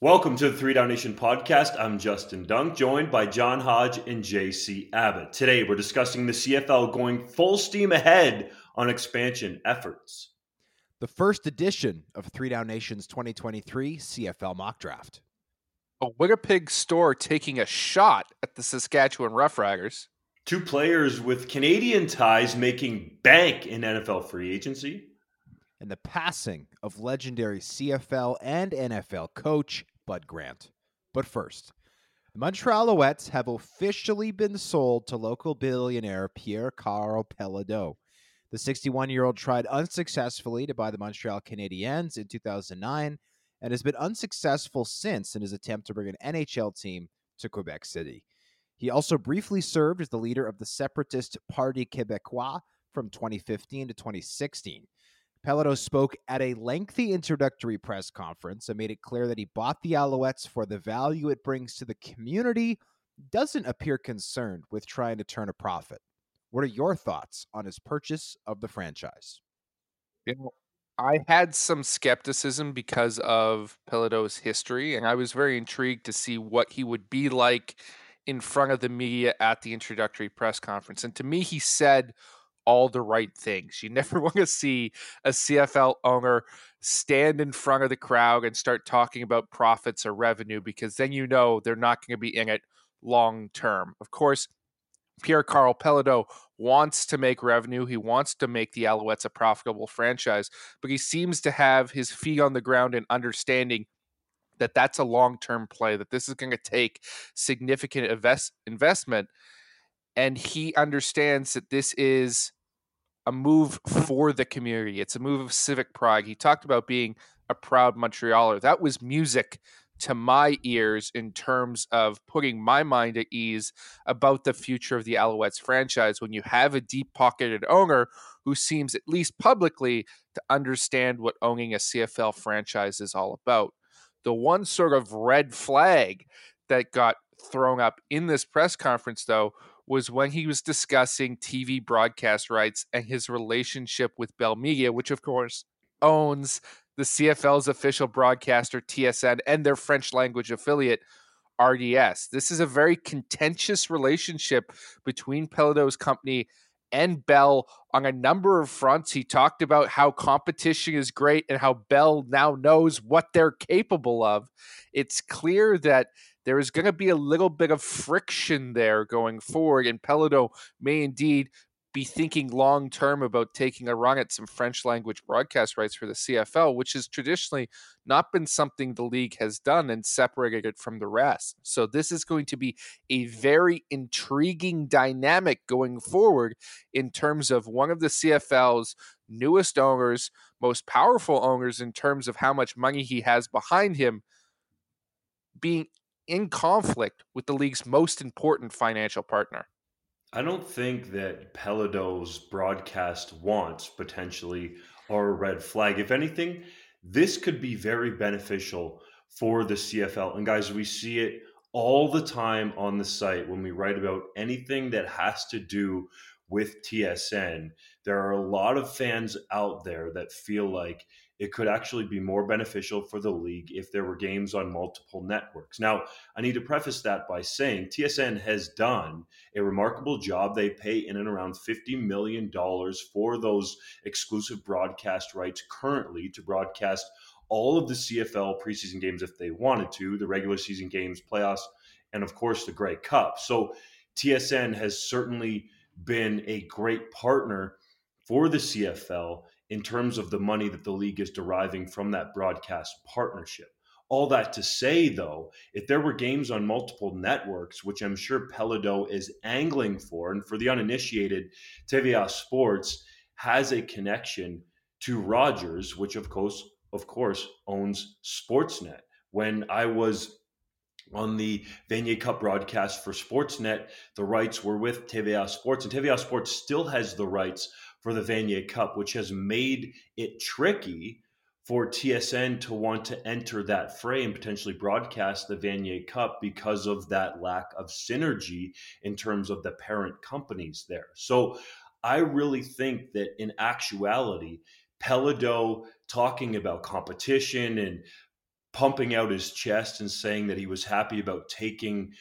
Welcome to the Three Down Nation podcast. I'm Justin Dunk, joined by John Hodge and JC Abbott. Today, we're discussing the CFL going full steam ahead on expansion efforts. The first edition of Three Down Nation's 2023 CFL mock draft. A Winnipeg store taking a shot at the Saskatchewan Roughriders. Two players with Canadian ties making bank in NFL free agency and the passing of legendary CFL and NFL coach Bud Grant. But first, the Montreal Alouettes have officially been sold to local billionaire Pierre Karl Péladeau. The 61 year old tried unsuccessfully to buy the Montreal Canadiens in 2009 and has been unsuccessful since in his attempt to bring an NHL team to Quebec City. He also briefly served as the leader of the separatist Parti Québécois from 2015 to 2016. Péladeau spoke at a lengthy introductory press conference and made it clear that he bought the Alouettes for the value it brings to the community, doesn't appear concerned with trying to turn a profit. What are your thoughts on his purchase of the franchise? You know, I had some skepticism because of Péladeau's history, and I was very intrigued to see what he would be like in front of the media at the introductory press conference. And to me, he said all the right things. You never want to see a CFL owner stand in front of the crowd and start talking about profits or revenue because then you know they're not going to be in it long term. Of course, Pierre Karl Péladeau wants to make revenue. He wants to make the Alouettes a profitable franchise, but he seems to have his feet on the ground and understanding that that's a long term play, that this is going to take significant invest- investment. And he understands that this is a move for the community. It's a move of civic pride. He talked about being a proud Montrealer. That was music to my ears in terms of putting my mind at ease about the future of the Alouettes franchise when you have a deep pocketed owner who seems, at least publicly, to understand what owning a CFL franchise is all about. The one sort of red flag that got thrown up in this press conference, though, was when he was discussing TV broadcast rights and his relationship with Bell Media, which of course owns the CFL's official broadcaster TSN and their French language affiliate RDS. This is a very contentious relationship between Péladeau's company and Bell on a number of fronts. He talked about how competition is great and how Bell now knows what they're capable of. It's clear that there is going to be a little bit of friction there going forward, and Péladeau may indeed be thinking long term about taking a run at some French language broadcast rights for the CFL, which has traditionally not been something the league has done and separated it from the rest. So, this is going to be a very intriguing dynamic going forward in terms of one of the CFL's newest owners, most powerful owners in terms of how much money he has behind him being in conflict with the league's most important financial partner. I don't think that Péladeau's broadcast wants potentially are a red flag. If anything, this could be very beneficial for the CFL. And guys, we see it all the time on the site when we write about anything that has to do with TSN. There are a lot of fans out there that feel like it could actually be more beneficial for the league if there were games on multiple networks. Now, I need to preface that by saying TSN has done a remarkable job. They pay in and around $50 million for those exclusive broadcast rights currently to broadcast all of the CFL preseason games if they wanted to, the regular season games, playoffs, and of course the Grey Cup. So TSN has certainly been a great partner for the CFL in terms of the money that the league is deriving from that broadcast partnership. All that to say, though, if there were games on multiple networks, which I'm sure Péladeau is angling for, and for the uninitiated, TVA Sports has a connection to Rogers, which of course, of course, owns Sportsnet. When I was on the Vanier Cup broadcast for Sportsnet, the rights were with TVA Sports, and TVA Sports still has the rights for the Vanier Cup, which has made it tricky for TSN to want to enter that fray and potentially broadcast the Vanier Cup because of that lack of synergy in terms of the parent companies there. So I really think that in actuality, Péladeau talking about competition and pumping out his chest and saying that he was happy about taking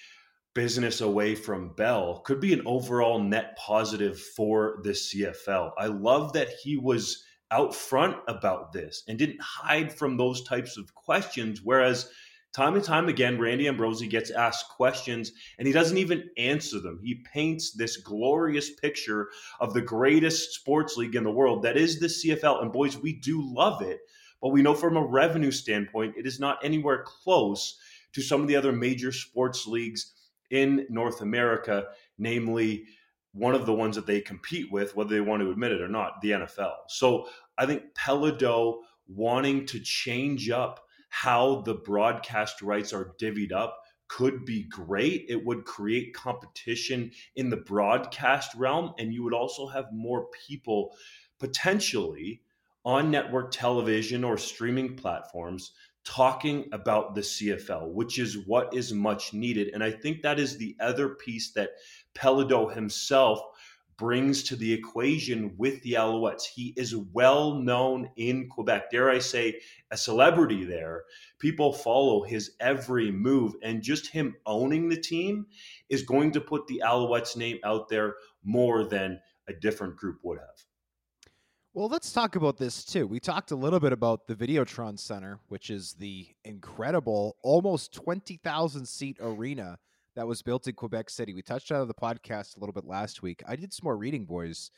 business away from Bell could be an overall net positive for the CFL. I love that he was out front about this and didn't hide from those types of questions. Whereas time and time again, Randy Ambrosie gets asked questions and he doesn't even answer them. He paints this glorious picture of the greatest sports league in the world that is the CFL. And boys, we do love it. But we know from a revenue standpoint, it is not anywhere close to some of the other major sports leagues in North America, namely one of the ones that they compete with, whether they want to admit it or not, the NFL. So I think Péladeau wanting to change up how the broadcast rights are divvied up could be great. It would create competition in the broadcast realm, and you would also have more people potentially on network television or streaming platforms talking about the CFL, which is what is much needed. And I think that is the other piece that Péladeau himself brings to the equation with the Alouettes. He is well known in Quebec. Dare I say, a celebrity there. People follow his every move, and just him owning the team is going to put the Alouettes name out there more than a different group would have. Well, let's talk about this too. We talked a little bit about the Videotron Center, which is the incredible, almost 20,000 seat arena that was built in Quebec City. We touched on the podcast a little bit last week. I did some more reading, boys.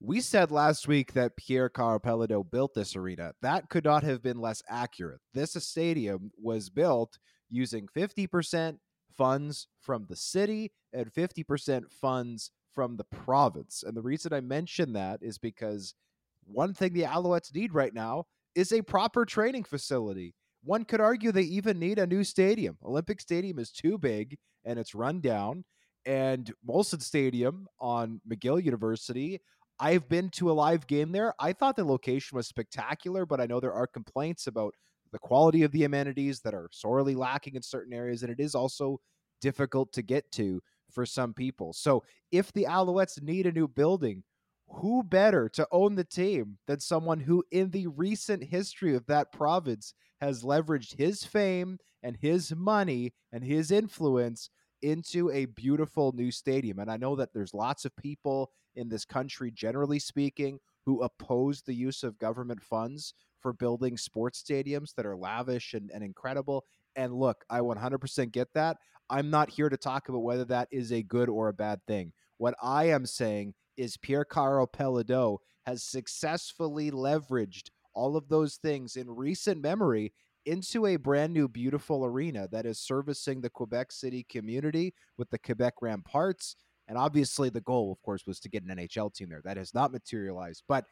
We said last week that Pierre Karl built this arena. That could not have been less accurate. This stadium was built using 50% funds from the city and 50% funds from the province. And the reason I mention that is because one thing the Alouettes need right now is a proper training facility. One could argue they even need a new stadium. Olympic Stadium is too big and it's run down. And Molson Stadium on McGill University, I've been to a live game there. I thought the location was spectacular, but I know there are complaints about the quality of the amenities that are sorely lacking in certain areas. And it is also difficult to get to for some people. So if the Alouettes need a new building, who better to own the team than someone who, in the recent history of that province, has leveraged his fame and his money and his influence into a beautiful new stadium? And I know that there's lots of people in this country, generally speaking, who oppose the use of government funds for building sports stadiums that are lavish and, and incredible. And look, I 100% get that. I'm not here to talk about whether that is a good or a bad thing. What I am saying is Pierre Karl Péladeau has successfully leveraged all of those things in recent memory into a brand new beautiful arena that is servicing the Quebec City community with the Quebec Ramparts. And obviously the goal, of course, was to get an NHL team there. That has not materialized. But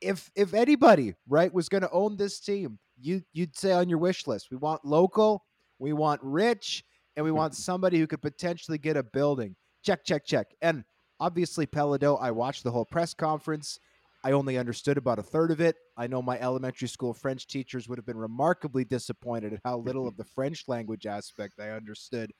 if if anybody, right, was going to own this team, you you'd say on your wish list, we want local, we want rich, and we want somebody who could potentially get a building. Check, check, check. And Obviously, Péladeau, I watched the whole press conference. I only understood about a third of it. I know my elementary school French teachers would have been remarkably disappointed at how little of the French language aspect I understood.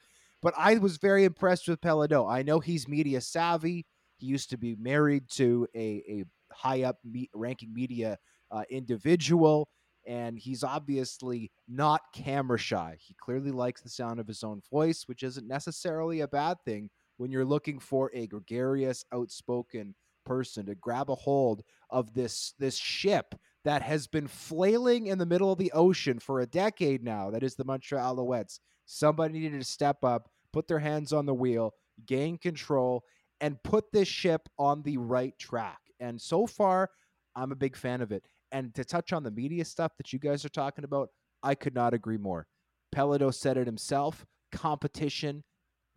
But I was very impressed with Péladeau. I know he's media savvy. He used to be married to a, a high up me- ranking media uh, individual, and he's obviously not camera shy. He clearly likes the sound of his own voice, which isn't necessarily a bad thing when you're looking for a gregarious, outspoken person to grab a hold of this this ship that has been flailing in the middle of the ocean for a decade now. That is the Montreal Alouettes. Somebody needed to step up, put their hands on the wheel, gain control, and put this ship on the right track. And so far, I'm a big fan of it. And to touch on the media stuff that you guys are talking about, I could not agree more. Péladeau said it himself competition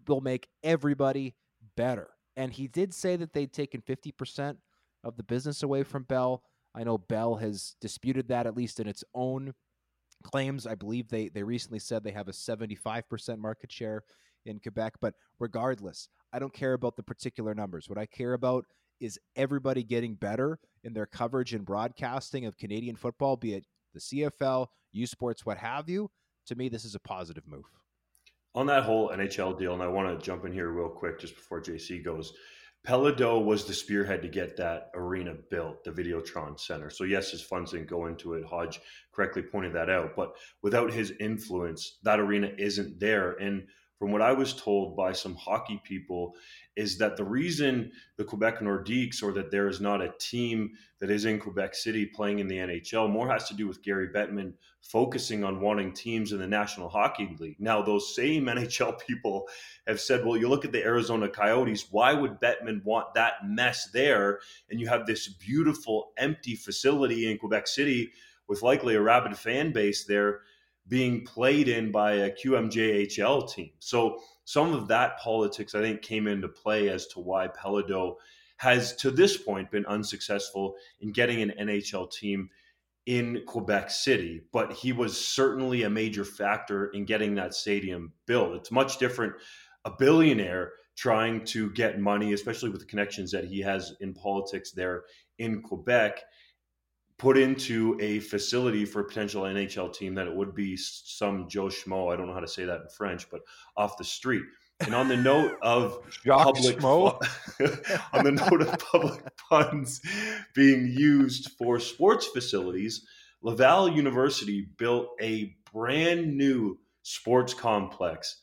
will make everybody better. And he did say that they'd taken 50% of the business away from Bell. I know Bell has disputed that, at least in its own claims. I believe they, they recently said they have a 75% market share in Quebec. But regardless, I don't care about the particular numbers. What I care about is everybody getting better in their coverage and broadcasting of Canadian football, be it the CFL, U Sports, what have you. To me, this is a positive move. On that whole NHL deal, and I want to jump in here real quick just before JC goes. Péladeau was the spearhead to get that arena built, the Videotron Center. So yes, his funds didn't go into it. Hodge correctly pointed that out. But without his influence, that arena isn't there. And from what I was told by some hockey people, is that the reason the Quebec Nordiques or that there is not a team that is in Quebec City playing in the NHL more has to do with Gary Bettman focusing on wanting teams in the National Hockey League. Now, those same NHL people have said, well, you look at the Arizona Coyotes, why would Bettman want that mess there? And you have this beautiful empty facility in Quebec City with likely a rabid fan base there being played in by a QMJHL team. So some of that politics, I think, came into play as to why Péladeau has, to this point, been unsuccessful in getting an NHL team in Quebec City. But he was certainly a major factor in getting that stadium built. It's much different. A billionaire trying to get money, especially with the connections that he has in politics there in Quebec put into a facility for a potential NHL team that it would be some Joe Schmo. I don't know how to say that in French, but off the street. And on the note of public on the note of public funds being used for sports facilities, Laval University built a brand new sports complex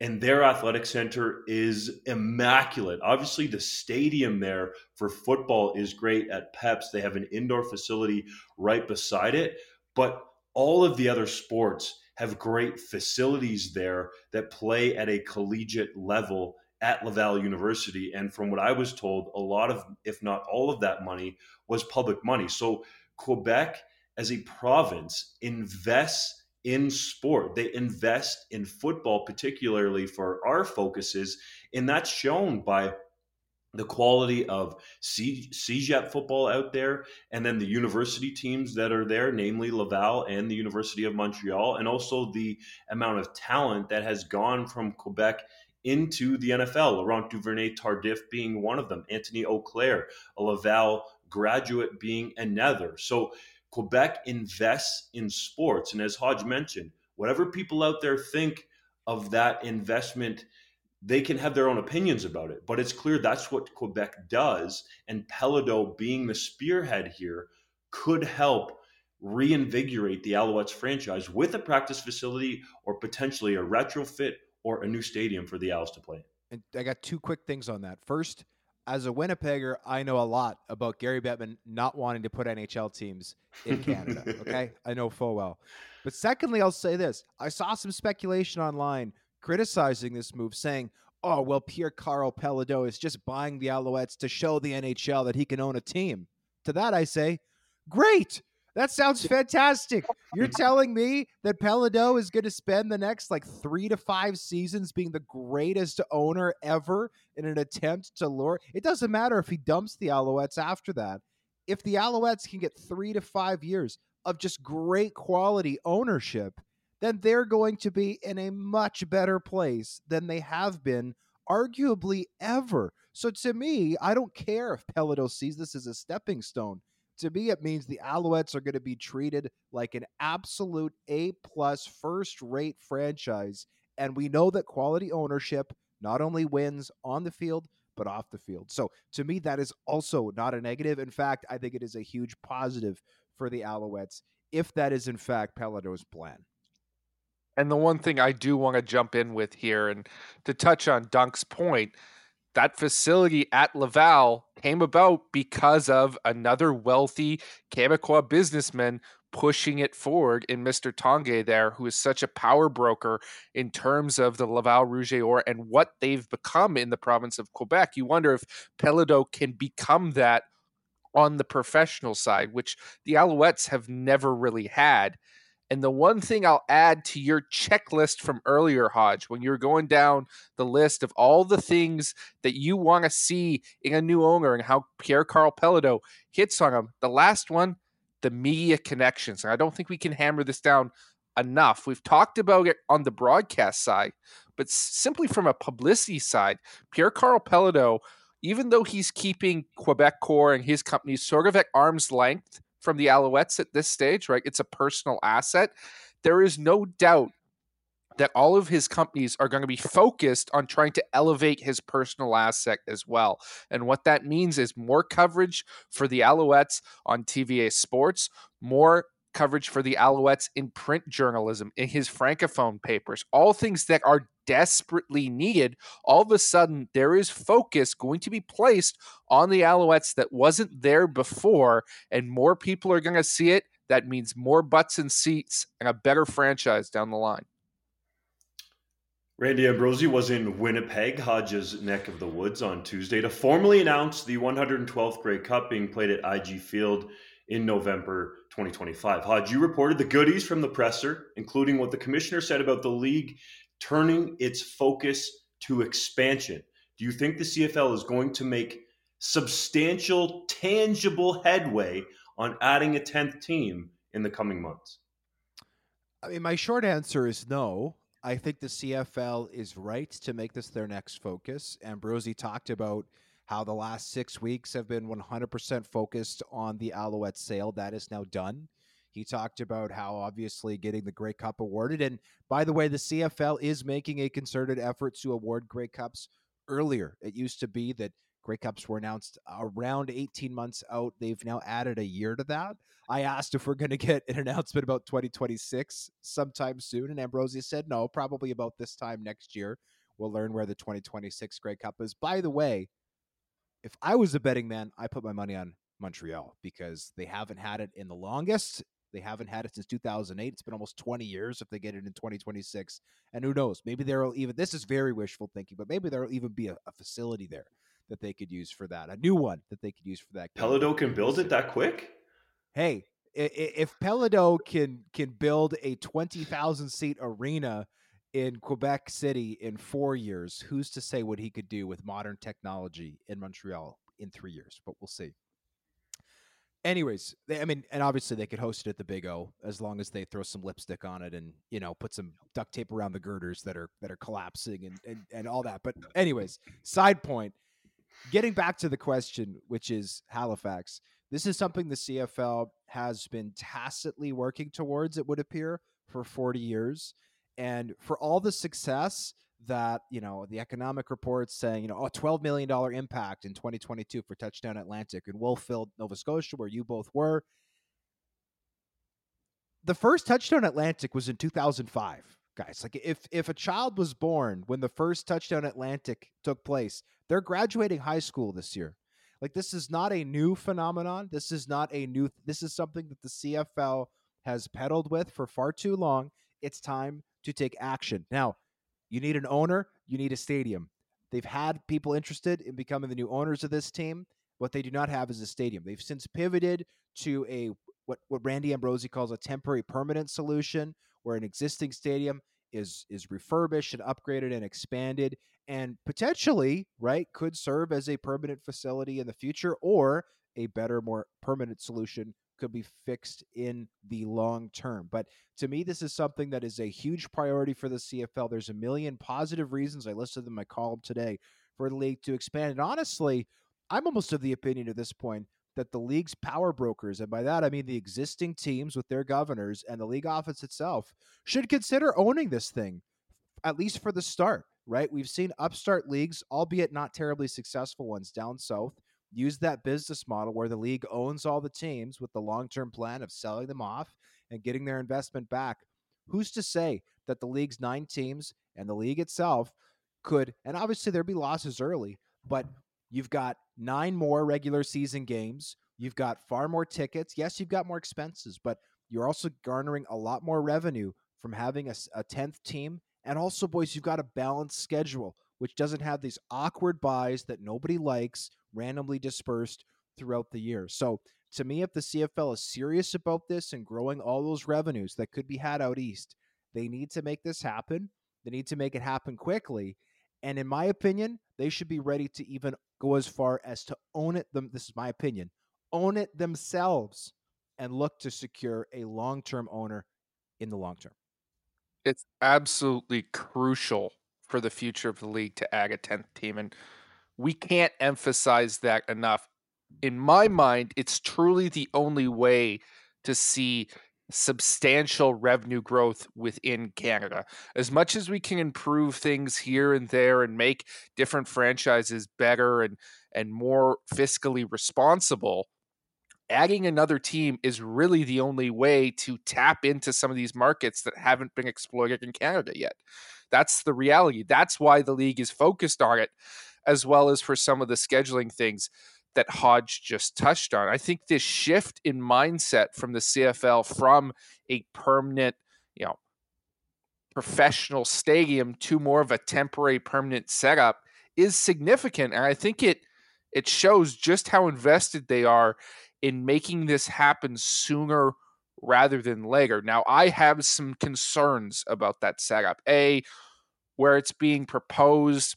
and their athletic center is immaculate. Obviously, the stadium there for football is great at PEPS. They have an indoor facility right beside it, but all of the other sports have great facilities there that play at a collegiate level at Laval University. And from what I was told, a lot of, if not all of that money, was public money. So Quebec as a province invests in sport. They invest in football, particularly for our focuses, and that's shown by the quality of C- CEGEP football out there, and then the university teams that are there, namely Laval and the University of Montreal, and also the amount of talent that has gone from Quebec into the NFL. Laurent Duvernay Tardif being one of them, Anthony Auclair, a Laval graduate being another. So Quebec invests in sports. And as Hodge mentioned, whatever people out there think of that investment, they can have their own opinions about it. But it's clear that's what Quebec does. And Péladeau, being the spearhead here, could help reinvigorate the Alouettes franchise with a practice facility or potentially a retrofit or a new stadium for the Owls to play. And I got two quick things on that. First, as a Winnipegger, I know a lot about Gary Bettman not wanting to put NHL teams in Canada. okay, I know full well. But secondly, I'll say this: I saw some speculation online criticizing this move, saying, "Oh, well, Pierre Karl Péladeau is just buying the Alouettes to show the NHL that he can own a team." To that, I say, "Great! That sounds fantastic. You're telling me that Péladeau is going to spend the next like three to five seasons being the greatest owner ever in an attempt to lure. It doesn't matter if he dumps the Alouettes after that. If the Alouettes can get three to five years of just great quality ownership, then they're going to be in a much better place than they have been, arguably ever. So to me, I don't care if Péladeau sees this as a stepping stone to me, it means the Alouettes are going to be treated like an absolute A plus first rate franchise. And we know that quality ownership not only wins on the field, but off the field. So to me, that is also not a negative. In fact, I think it is a huge positive for the Alouettes if that is in fact Péladeau's plan. And the one thing I do want to jump in with here and to touch on Dunk's point, that facility at Laval came about because of another wealthy Quebecois businessman pushing it forward in Mr. Tanguay there, who is such a power broker in terms of the Laval Rouge et Or and what they've become in the province of Quebec. You wonder if Péladeau can become that on the professional side, which the Alouettes have never really had. And the one thing I'll add to your checklist from earlier, Hodge, when you're going down the list of all the things that you want to see in a new owner and how Pierre Karl Péladeau hits on them, the last one, the media connections. And I don't think we can hammer this down enough. We've talked about it on the broadcast side, but simply from a publicity side, Pierre Karl Péladeau, even though he's keeping Quebec Quebecor and his company sort of at arm's length from the Alouettes at this stage, right? It's a personal asset. There is no doubt that all of his companies are going to be focused on trying to elevate his personal asset as well. And what that means is more coverage for the Alouettes on TVA Sports, more coverage for the Alouettes in print journalism, in his francophone papers, all things that are desperately needed. All of a sudden, there is focus going to be placed on the Alouettes that wasn't there before, and more people are going to see it. That means more butts and seats and a better franchise down the line. Randy Ambrosie was in Winnipeg, Hodge's neck of the woods, on Tuesday to formally announce the 112th Grey Cup being played at IG Field in November 2025. Hodge, you reported the goodies from the presser, including what the commissioner said about the league turning its focus to expansion. Do you think the CFL is going to make substantial, tangible headway on adding a 10th team in the coming months? I mean, my short answer is no. I think the CFL is right to make this their next focus. Ambrosie talked about how the last six weeks have been 100% focused on the Alouette sale. That is now done. He talked about how obviously getting the Grey Cup awarded. And by the way, the CFL is making a concerted effort to award Grey Cups earlier. It used to be that Grey Cups were announced around 18 months out. They've now added a year to that. I asked if we're going to get an announcement about 2026 sometime soon, and Ambrosie said no, probably about this time next year. We'll learn where the 2026 Grey Cup is. By the way, if I was a betting man, I put my money on Montreal because they haven't had it in the longest. They haven't had it since 2008. It's been almost 20 years if they get it in 2026. And who knows? Maybe there'll even, this is very wishful thinking, but maybe there'll even be a, a facility there that they could use for that, a new one that they could use for that. Péladeau can build it that quick? Hey, if Péladeau can can build a 20,000 seat arena in Quebec City in four years, who's to say what he could do with modern technology in Montreal in three years? But we'll see. Anyways, they, I mean, and obviously they could host it at the Big O as long as they throw some lipstick on it and you know put some duct tape around the girders that are that are collapsing and and, and all that. But anyways, side point. Getting back to the question, which is Halifax. This is something the CFL has been tacitly working towards. It would appear for 40 years. And for all the success that, you know, the economic reports saying, you know, oh, a $12 million impact in 2022 for Touchdown Atlantic in Wolfville, Nova Scotia, where you both were. The first Touchdown Atlantic was in 2005, guys. Like if if a child was born when the first Touchdown Atlantic took place, they're graduating high school this year. Like this is not a new phenomenon. This is not a new this is something that the CFL has peddled with for far too long. It's time to take action. Now, you need an owner, you need a stadium. They've had people interested in becoming the new owners of this team. What they do not have is a stadium. They've since pivoted to a what what Randy Ambrosie calls a temporary permanent solution, where an existing stadium is is refurbished and upgraded and expanded and potentially right could serve as a permanent facility in the future or a better more permanent solution could be fixed in the long term. But to me, this is something that is a huge priority for the CFL. There's a million positive reasons I listed them in my column today for the league to expand. And honestly, I'm almost of the opinion at this point that the league's power brokers, and by that I mean the existing teams with their governors and the league office itself, should consider owning this thing, at least for the start, right? We've seen upstart leagues, albeit not terribly successful ones down south, use that business model where the league owns all the teams with the long term plan of selling them off and getting their investment back. Who's to say that the league's nine teams and the league itself could, and obviously there'd be losses early, but you've got nine more regular season games. You've got far more tickets. Yes, you've got more expenses, but you're also garnering a lot more revenue from having a, a 10th team. And also, boys, you've got a balanced schedule, which doesn't have these awkward buys that nobody likes randomly dispersed throughout the year. So to me, if the CFL is serious about this and growing all those revenues that could be had out east, they need to make this happen. They need to make it happen quickly. And in my opinion, they should be ready to even go as far as to own it them. This is my opinion. Own it themselves and look to secure a long-term owner in the long term. It's absolutely crucial for the future of the league to add a 10th team and we can't emphasize that enough. In my mind, it's truly the only way to see substantial revenue growth within Canada. As much as we can improve things here and there and make different franchises better and and more fiscally responsible, adding another team is really the only way to tap into some of these markets that haven't been exploited in Canada yet. That's the reality. That's why the league is focused on it as well as for some of the scheduling things that Hodge just touched on. I think this shift in mindset from the CFL from a permanent, you know, professional stadium to more of a temporary permanent setup is significant and I think it it shows just how invested they are in making this happen sooner rather than later. Now, I have some concerns about that setup. A, where it's being proposed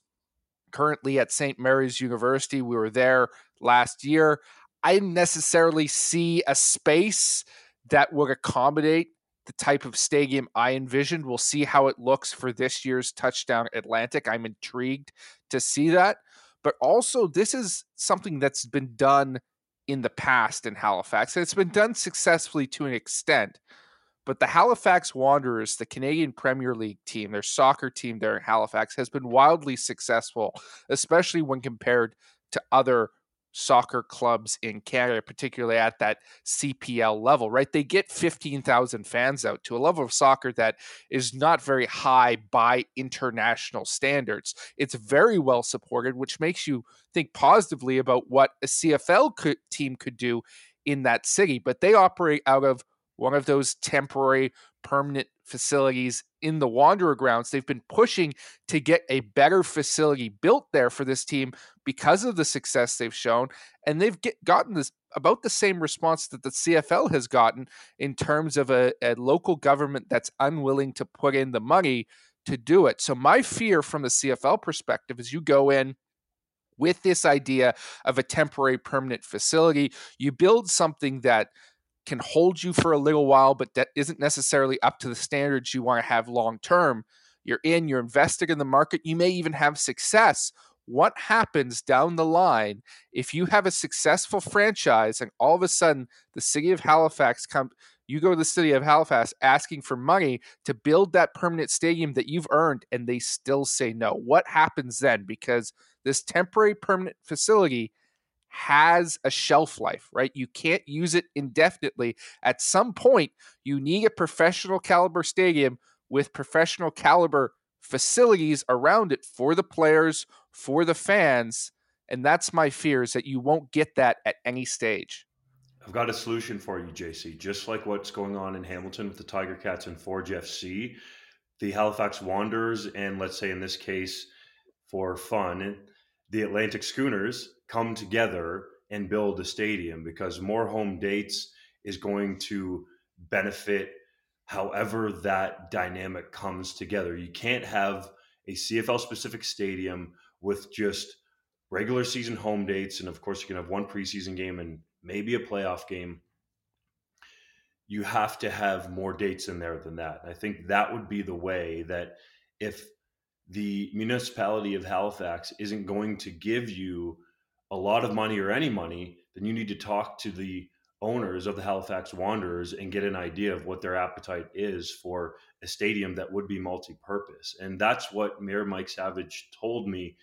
currently at St. Mary's University. We were there last year. I didn't necessarily see a space that would accommodate the type of stadium I envisioned. We'll see how it looks for this year's Touchdown Atlantic. I'm intrigued to see that. But also, this is something that's been done in the past in Halifax, and it's been done successfully to an extent. But the Halifax Wanderers, the Canadian Premier League team, their soccer team there in Halifax, has been wildly successful, especially when compared to other soccer clubs in Canada, particularly at that CPL level, right? They get 15,000 fans out to a level of soccer that is not very high by international standards. It's very well supported, which makes you think positively about what a CFL could, team could do in that city. But they operate out of one of those temporary permanent facilities in the Wanderer grounds. They've been pushing to get a better facility built there for this team because of the success they've shown, and they've get, gotten this about the same response that the CFL has gotten in terms of a, a local government that's unwilling to put in the money to do it. So my fear from the CFL perspective is you go in with this idea of a temporary permanent facility, you build something that can hold you for a little while, but that isn't necessarily up to the standards you want to have long term. You're in, you're invested in the market, you may even have success. What happens down the line if you have a successful franchise and all of a sudden the city of Halifax come you go to the city of Halifax asking for money to build that permanent stadium that you've earned and they still say no. What happens then? Because this temporary permanent facility has a shelf life, right? You can't use it indefinitely. At some point, you need a professional caliber stadium with professional caliber facilities around it for the players, for the fans. And that's my fear is that you won't get that at any stage. I've got a solution for you, JC. Just like what's going on in Hamilton with the Tiger Cats and Forge FC, the Halifax Wanderers, and let's say in this case, for fun, the Atlantic Schooners come together and build a stadium because more home dates is going to benefit however that dynamic comes together. You can't have a CFL specific stadium with just regular season home dates. And of course, you can have one preseason game and maybe a playoff game. You have to have more dates in there than that. I think that would be the way that if the municipality of Halifax isn't going to give you a lot of money or any money, then you need to talk to the owners of the Halifax Wanderers and get an idea of what their appetite is for a stadium that would be multi-purpose. And that's what Mayor Mike Savage told me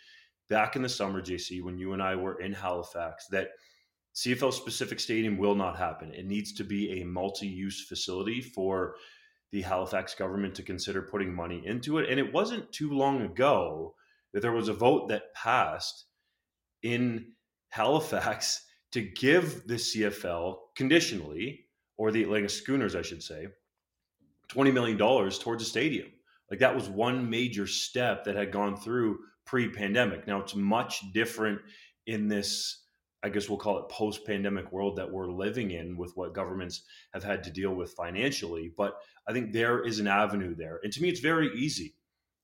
back in the summer, JC, when you and I were in Halifax, that CFL specific stadium will not happen. It needs to be a multi-use facility for the Halifax government to consider putting money into it. And it wasn't too long ago that there was a vote that passed in Halifax to give the CFL conditionally, or the Atlantic Schooners, I should say, $20 million towards a stadium. Like that was one major step that had gone through pre pandemic. Now it's much different in this I guess we'll call it post pandemic world that we're living in with what governments have had to deal with financially. But I think there is an avenue there. And to me, it's very easy.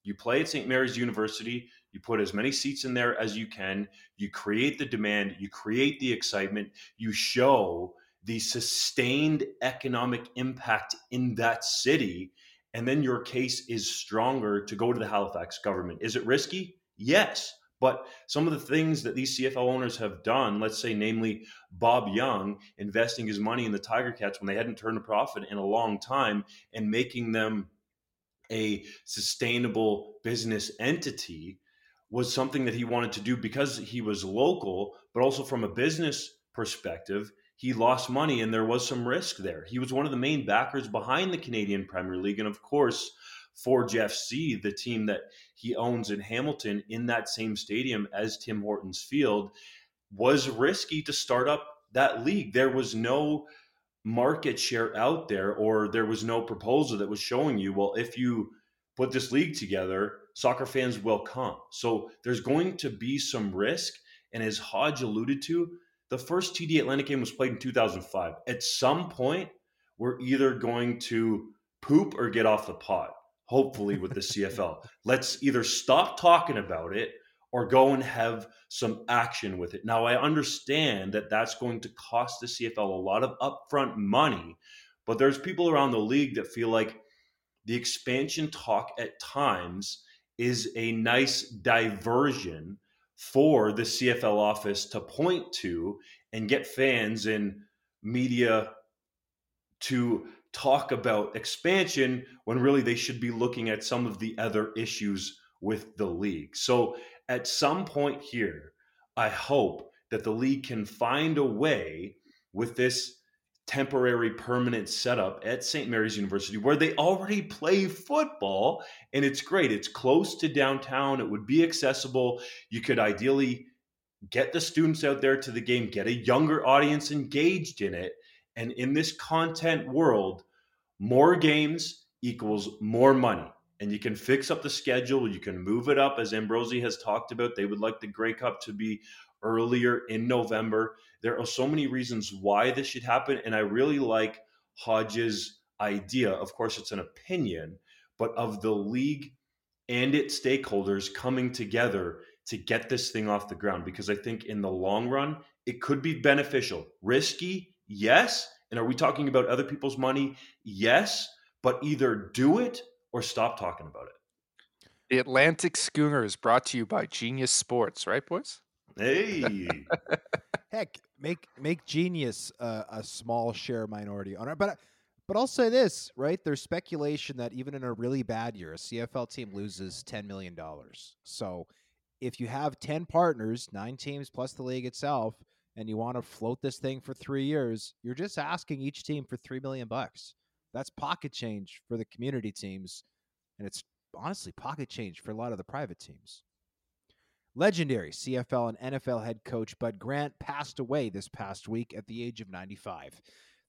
You play at St. Mary's University, you put as many seats in there as you can, you create the demand, you create the excitement, you show the sustained economic impact in that city. And then your case is stronger to go to the Halifax government. Is it risky? Yes. But some of the things that these CFL owners have done, let's say, namely Bob Young investing his money in the Tiger Cats when they hadn't turned a profit in a long time and making them a sustainable business entity, was something that he wanted to do because he was local, but also from a business perspective. He lost money and there was some risk there. He was one of the main backers behind the Canadian Premier League. And of course, Forge FC, the team that he owns in Hamilton in that same stadium as Tim Hortons Field, was risky to start up that league. There was no market share out there, or there was no proposal that was showing you, well, if you put this league together, soccer fans will come. So there's going to be some risk. And as Hodge alluded to, the first TD Atlantic game was played in 2005. At some point, we're either going to poop or get off the pot hopefully with the CFL. Let's either stop talking about it or go and have some action with it. Now, I understand that that's going to cost the CFL a lot of upfront money, but there's people around the league that feel like the expansion talk at times is a nice diversion for the CFL office to point to and get fans and media to talk about expansion when really they should be looking at some of the other issues with the league. So at some point here, I hope that the league can find a way with this temporary permanent setup at St. Mary's University where they already play football and it's great. It's close to downtown. It would be accessible. You could ideally get the students out there to the game, get a younger audience engaged in it. And in this content world, more games equals more money. And you can fix up the schedule. You can move it up, as Ambrosie has talked about. They would like the Grey Cup to be earlier in November. There are so many reasons why this should happen. And I really like Hodge's idea. Of course, it's an opinion, but of the league and its stakeholders coming together to get this thing off the ground. Because I think in the long run, it could be beneficial. Risky, yes. And are we talking about other people's money? Yes, but either do it or stop talking about it. The Atlantic Schooner is brought to you by Genius Sports, right, boys? Hey. Heck, make make Genius uh, a small share minority owner. But but I'll say this, right? There's speculation that even in a really bad year, a CFL team loses ten million dollars. So if you have ten partners, nine teams plus the league itself, and you want to float this thing for three years, you're just asking each team for three million bucks. That's pocket change for the community teams, and it's honestly pocket change for a lot of the private teams. Legendary CFL and NFL head coach Bud Grant passed away this past week at the age of 95.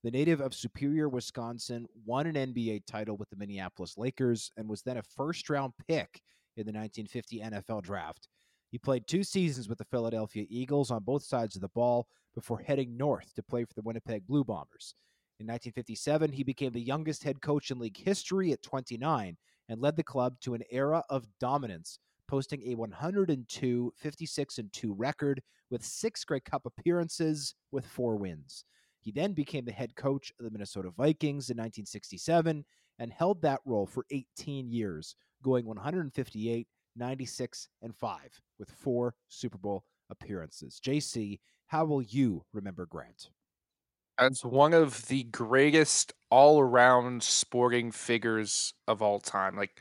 The native of Superior, Wisconsin, won an NBA title with the Minneapolis Lakers and was then a first round pick in the 1950 NFL draft. He played two seasons with the Philadelphia Eagles on both sides of the ball before heading north to play for the Winnipeg Blue Bombers. In 1957, he became the youngest head coach in league history at 29 and led the club to an era of dominance, posting a 102 56 and 2 record with six Grey Cup appearances with four wins. He then became the head coach of the Minnesota Vikings in 1967 and held that role for 18 years, going 158 96 and 5 with four Super Bowl appearances. JC, how will you remember Grant? As one of the greatest all around sporting figures of all time. Like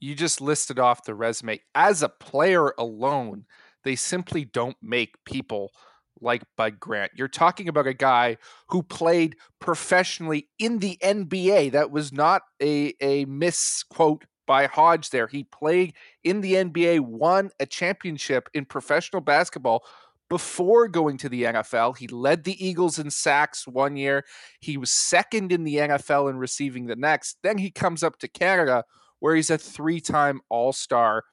you just listed off the resume. As a player alone, they simply don't make people like Bud Grant. You're talking about a guy who played professionally in the NBA. That was not a, a misquote by Hodge there. He played in the NBA, won a championship in professional basketball before going to the NFL. He led the Eagles in sacks one year. He was second in the NFL in receiving the next. Then he comes up to Canada where he's a three-time All-Star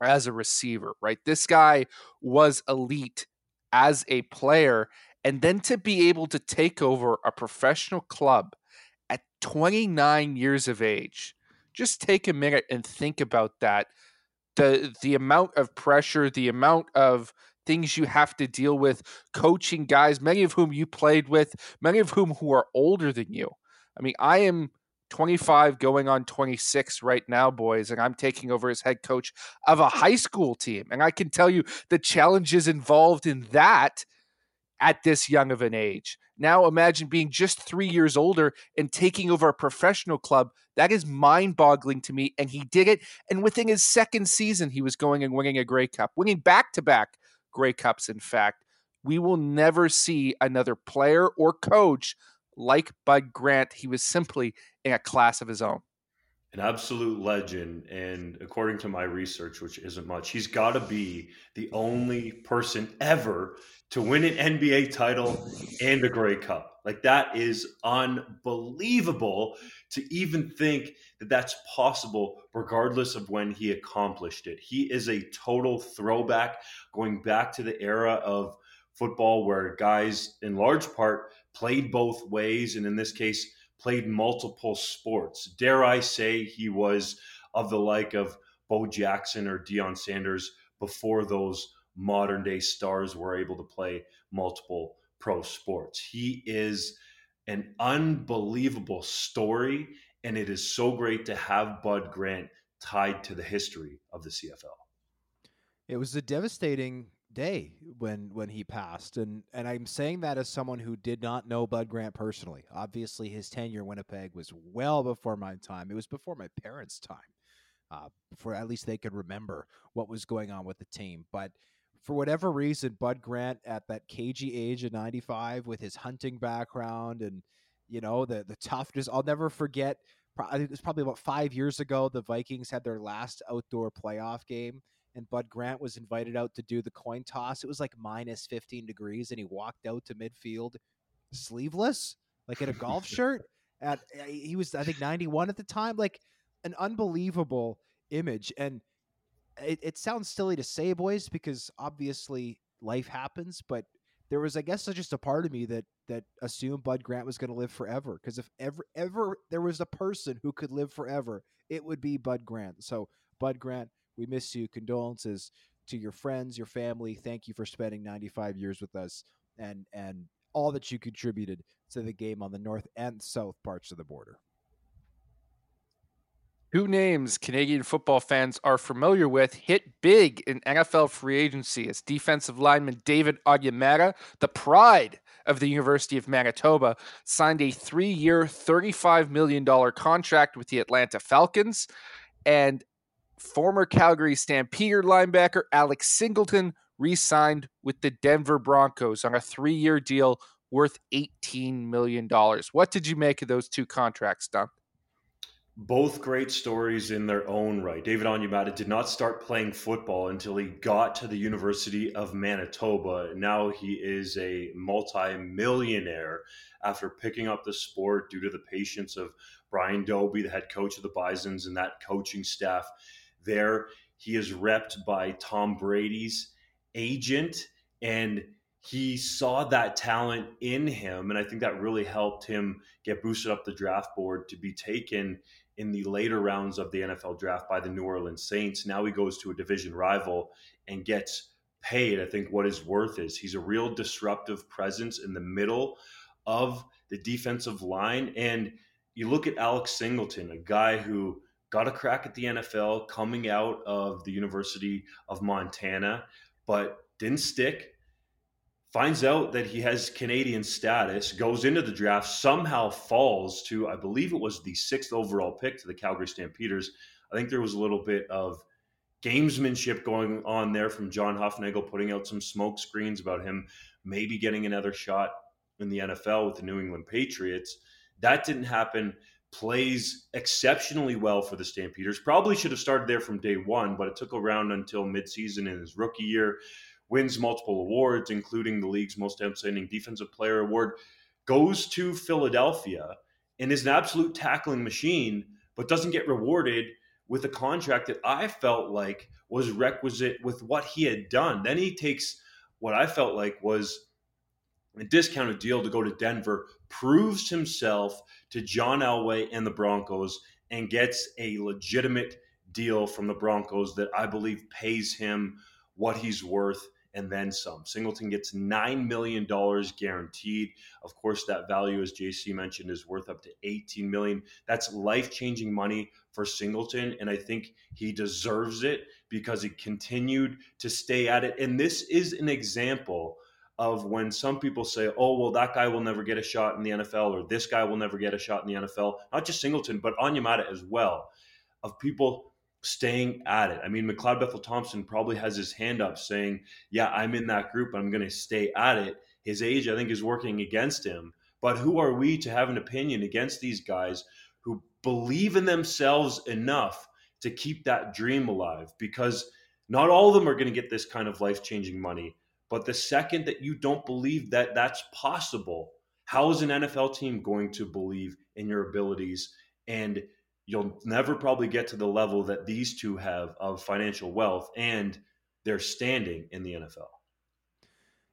as a receiver, right? This guy was elite as a player and then to be able to take over a professional club at 29 years of age. Just take a minute and think about that. The the amount of pressure, the amount of things you have to deal with coaching guys, many of whom you played with, many of whom who are older than you. I mean, I am 25 going on 26 right now, boys, and I'm taking over as head coach of a high school team. And I can tell you the challenges involved in that at this young of an age. Now imagine being just three years older and taking over a professional club. That is mind boggling to me. And he did it. And within his second season, he was going and winning a Grey Cup, winning back to back Grey Cups, in fact. We will never see another player or coach like Bud Grant. He was simply in a class of his own. An absolute legend. And according to my research, which isn't much, he's got to be the only person ever to win an NBA title and a Grey Cup. Like that is unbelievable to even think that that's possible, regardless of when he accomplished it. He is a total throwback, going back to the era of football where guys, in large part, played both ways, and in this case, played multiple sports. Dare I say he was of the like of Bo Jackson or Deion Sanders before those modern day stars were able to play multiple pro sports. He is an unbelievable story, and it is so great to have Bud Grant tied to the history of the CFL. It was a devastating day when when he passed and and I'm saying that as someone who did not know Bud Grant personally. Obviously his tenure in Winnipeg was well before my time. It was before my parents' time. Uh, before at least they could remember what was going on with the team. But for whatever reason, Bud Grant at that cagey age of 95 with his hunting background and you know the the toughness, I'll never forget. I think It was probably about five years ago. The Vikings had their last outdoor playoff game, and Bud Grant was invited out to do the coin toss. It was like minus 15 degrees, and he walked out to midfield sleeveless, like in a golf shirt. At eh, he was, I think, 91 at the time. Like an unbelievable image, and it, it sounds silly to say, boys, because obviously life happens, but there was, I guess, just a part of me that that assumed Bud Grant was going to live forever. Because if ever ever there was a person who could live forever, it would be Bud Grant. So, Bud Grant, we miss you. Condolences to your friends, your family. Thank you for spending 95 years with us, and and all that you contributed to the game on the north and south parts of the border. Two names Canadian football fans are familiar with hit big in NFL free agency as defensive lineman David Onyemata, the pride of the University of Manitoba, signed a three year, $35 million contract with the Atlanta Falcons. And former Calgary Stampeder linebacker Alex Singleton re signed with the Denver Broncos on a three year deal worth $18 million. What did you make of those two contracts, Don? both great stories in their own right. David Onyemata did not start playing football until he got to the University of Manitoba. Now he is a multi-millionaire after picking up the sport due to the patience of Brian Dobie, the head coach of the Bisons, and that coaching staff there. He is repped by Tom Brady's agent, and he saw that talent in him. And I think that really helped him get boosted up the draft board to be taken in the later rounds of the NFL draft by the New Orleans Saints. Now he goes to a division rival and gets paid. I think what his worth is. He's a real disruptive presence in the middle of the defensive line. And you look at Alex Singleton, a guy who got a crack at the NFL coming out of the University of Montana, but didn't stick finds out that he has Canadian status, goes into the draft, somehow falls to, I believe it was the sixth overall pick to the Calgary Stampeders. I think there was a little bit of gamesmanship going on there from John Hufnagel, putting out some smoke screens about him maybe getting another shot in the NFL with the New England Patriots. That didn't happen. Plays exceptionally well for the Stampeders. Probably should have started there from day one, but it took around until midseason in his rookie year wins multiple awards, including the league's most outstanding defensive player award, goes to Philadelphia and is an absolute tackling machine, but doesn't get rewarded with a contract that I felt like was requisite with what he had done. Then he takes what I felt like was a discounted deal to go to Denver, proves himself to John Elway and the Broncos, and gets a legitimate deal from the Broncos that I believe pays him what he's worth and then some. Singleton gets $9 million guaranteed. Of course, that value, as JC mentioned, is worth up to 18 million. That's life changing money for Singleton. And I think he deserves it because he continued to stay at it. And this is an example of when some people say, oh, well, that guy will never get a shot in the NFL or this guy will never get a shot in the NFL. Not just Singleton, but Onyemata as well. Of people staying at it. I mean, McLeod Bethel Thompson probably has his hand up saying, Yeah, I'm in that group. I'm going to stay at it. His age, I think, is working against him. But who are we to have an opinion against these guys who believe in themselves enough to keep that dream alive? Because not all of them are going to get this kind of life changing money. But the second that you don't believe that that's possible, how is an NFL team going to believe in your abilities? And you'll never probably get to the level that these two have of financial wealth and their standing in the NFL.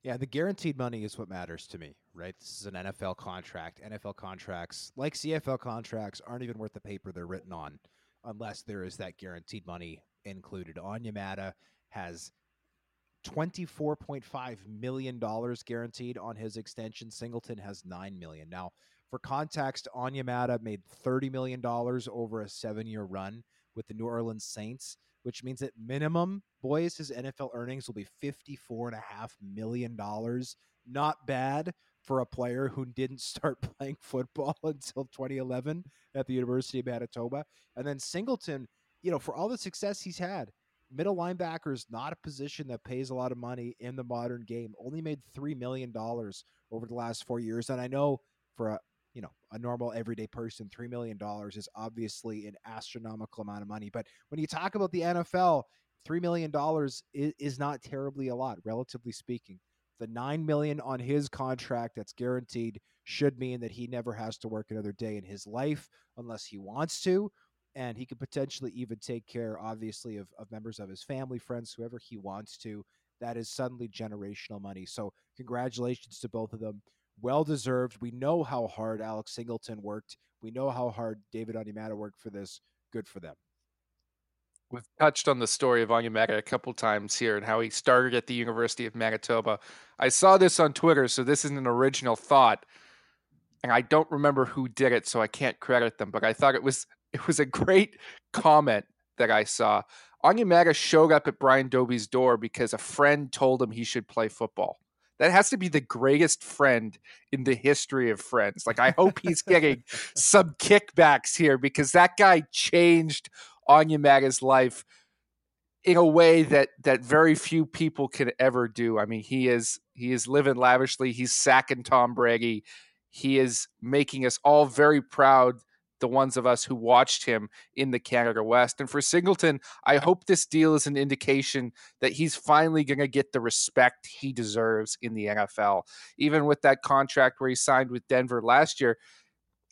Yeah, the guaranteed money is what matters to me, right? This is an NFL contract. NFL contracts, like CFL contracts, aren't even worth the paper they're written on unless there is that guaranteed money included. Onyemata has $24.5 million guaranteed on his extension. Singleton has 9 million. Now, for context, Onyemata made $30 million over a seven year run with the New Orleans Saints, which means that minimum, boys, his NFL earnings will be $54.5 million. Not bad for a player who didn't start playing football until 2011 at the University of Manitoba. And then Singleton, you know, for all the success he's had, middle linebacker is not a position that pays a lot of money in the modern game. Only made $3 million over the last four years. And I know for a, you know, a normal everyday person, $3 million is obviously an astronomical amount of money. But when you talk about the NFL, $3 million is, is not terribly a lot, relatively speaking. The 9 million on his contract that's guaranteed should mean that he never has to work another day in his life unless he wants to. And he could potentially even take care, obviously, of, of members of his family, friends, whoever he wants to. That is suddenly generational money. So, congratulations to both of them well deserved. We know how hard Alex Singleton worked. We know how hard David Onyemata worked for this. Good for them. We've touched on the story of Onyemata a couple times here and how he started at the University of Manitoba. I saw this on Twitter, so this is an original thought, and I don't remember who did it, so I can't credit them. But I thought it was it was a great comment that I saw. Onyemata showed up at Brian Dobie's door because a friend told him he should play football that has to be the greatest friend in the history of friends. Like, I hope he's getting some kickbacks here because that guy changed Onyemata's life in a way that that very few people can ever do. I mean, he is he is living lavishly. He's sacking Tom Brady. He is making us all very proud the ones of us who watched him in the Canada West. And for Singleton, I hope this deal is an indication that he's finally going to get the respect he deserves in the NFL. Even with that contract where he signed with Denver last year,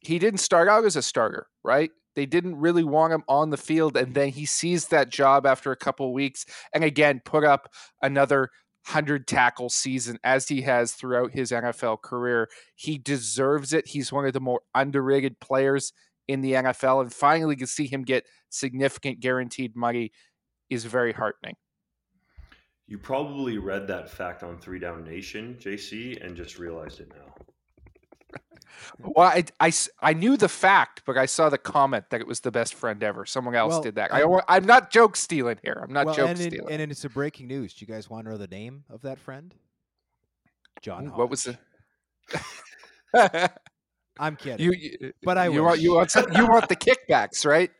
he didn't start out as a starter, right? They didn't really want him on the field. And then he seized that job after a couple weeks and again put up another 100 tackle season as he has throughout his NFL career. He deserves it. He's one of the more underrated players in the NFL, and finally to see him get significant guaranteed money is very heartening. You probably read that fact on Three Down Nation, JC, and just realized it now. Well, I, I, I knew the fact, but I saw the comment that it was the best friend ever. Someone else well, did that. I, I'm not joke stealing here. I'm not well, joke and stealing. and it's a breaking news. Do you guys want to know the name of that friend? John. What was it? I'm kidding. You, you but I you want you want some, you want the kickbacks, right?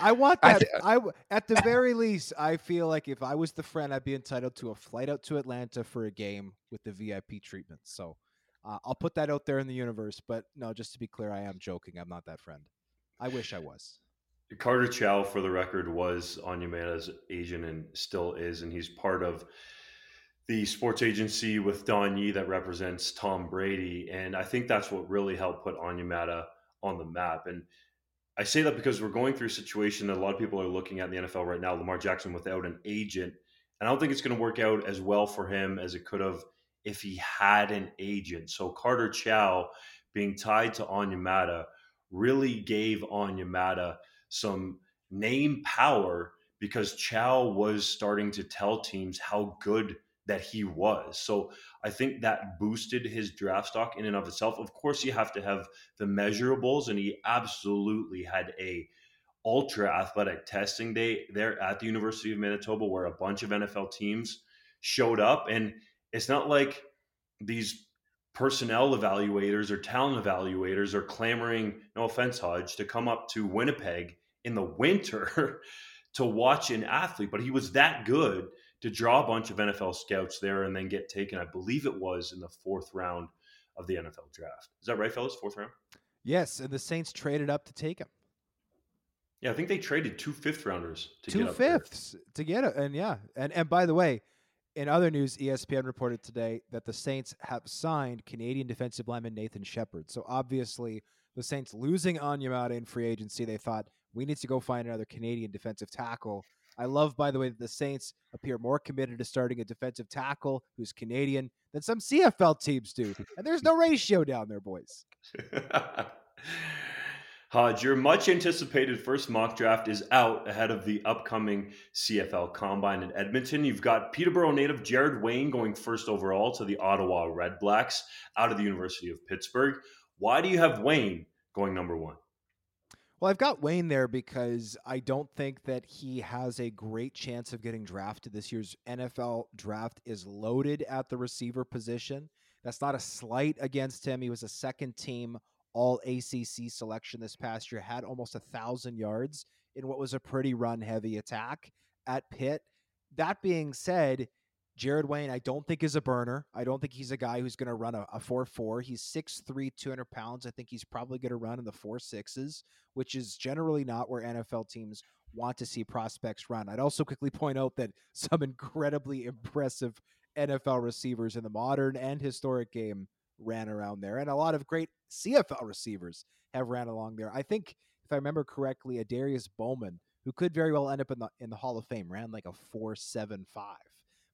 I want that. I, I at the very least, I feel like if I was the friend, I'd be entitled to a flight out to Atlanta for a game with the VIP treatment. So uh, I'll put that out there in the universe. But no, just to be clear, I am joking. I'm not that friend. I wish I was. Carter Chow, for the record, was Onyemata's agent and still is, and he's part of the sports agency with Don Yee that represents Tom Brady. And I think that's what really helped put Onyemata on the map. And I say that because we're going through a situation that a lot of people are looking at in the NFL right now. Lamar Jackson without an agent. And I don't think it's going to work out as well for him as it could have if he had an agent. So Carter Chow being tied to Onyemata really gave Onyemata some name power because Chow was starting to tell teams how good that he was. So I think that boosted his draft stock in and of itself. Of course, you have to have the measurables, and he absolutely had a ultra athletic testing day there at the University of Manitoba where a bunch of NFL teams showed up. And it's not like these personnel evaluators or talent evaluators are clamoring, no offense, Hodge, to come up to Winnipeg in the winter to watch an athlete, but he was that good to draw a bunch of NFL scouts there and then get taken. I believe it was in the fourth round of the NFL draft. Is that right, fellas? Fourth round? Yes, and the Saints traded up to take him. Yeah, I think they traded two fifth rounders to two get fifths to get it. And yeah, and and by the way, in other news, ESPN reported today that the Saints have signed Canadian defensive lineman Nathan Shepard. So obviously, the Saints losing Onyemata in free agency, they thought we need to go find another Canadian defensive tackle. I love, by the way, that the Saints appear more committed to starting a defensive tackle who's Canadian than some CFL teams do. And there's no ratio down there, boys. Hodge, your much anticipated first mock draft is out ahead of the upcoming CFL Combine in Edmonton. You've got Peterborough native Jared Wayne going first overall to the Ottawa Redblacks out of the University of Pittsburgh. Why do you have Wayne going number one? Well, I've got Wayne there because I don't think that he has a great chance of getting drafted. This year's NFL draft is loaded at the receiver position. That's not a slight against him. He was a second team all ACC selection this past year, had almost a thousand yards in what was a pretty run heavy attack at Pitt. That being said, Jared Wayne, I don't think is a burner. I don't think he's a guy who's going to run a, a 4 4. He's 6'3, 200 pounds. I think he's probably going to run in the 4 6s, which is generally not where NFL teams want to see prospects run. I'd also quickly point out that some incredibly impressive NFL receivers in the modern and historic game ran around there, and a lot of great CFL receivers have ran along there. I think, if I remember correctly, a Darius Bowman, who could very well end up in the in the Hall of Fame, ran like a four seven five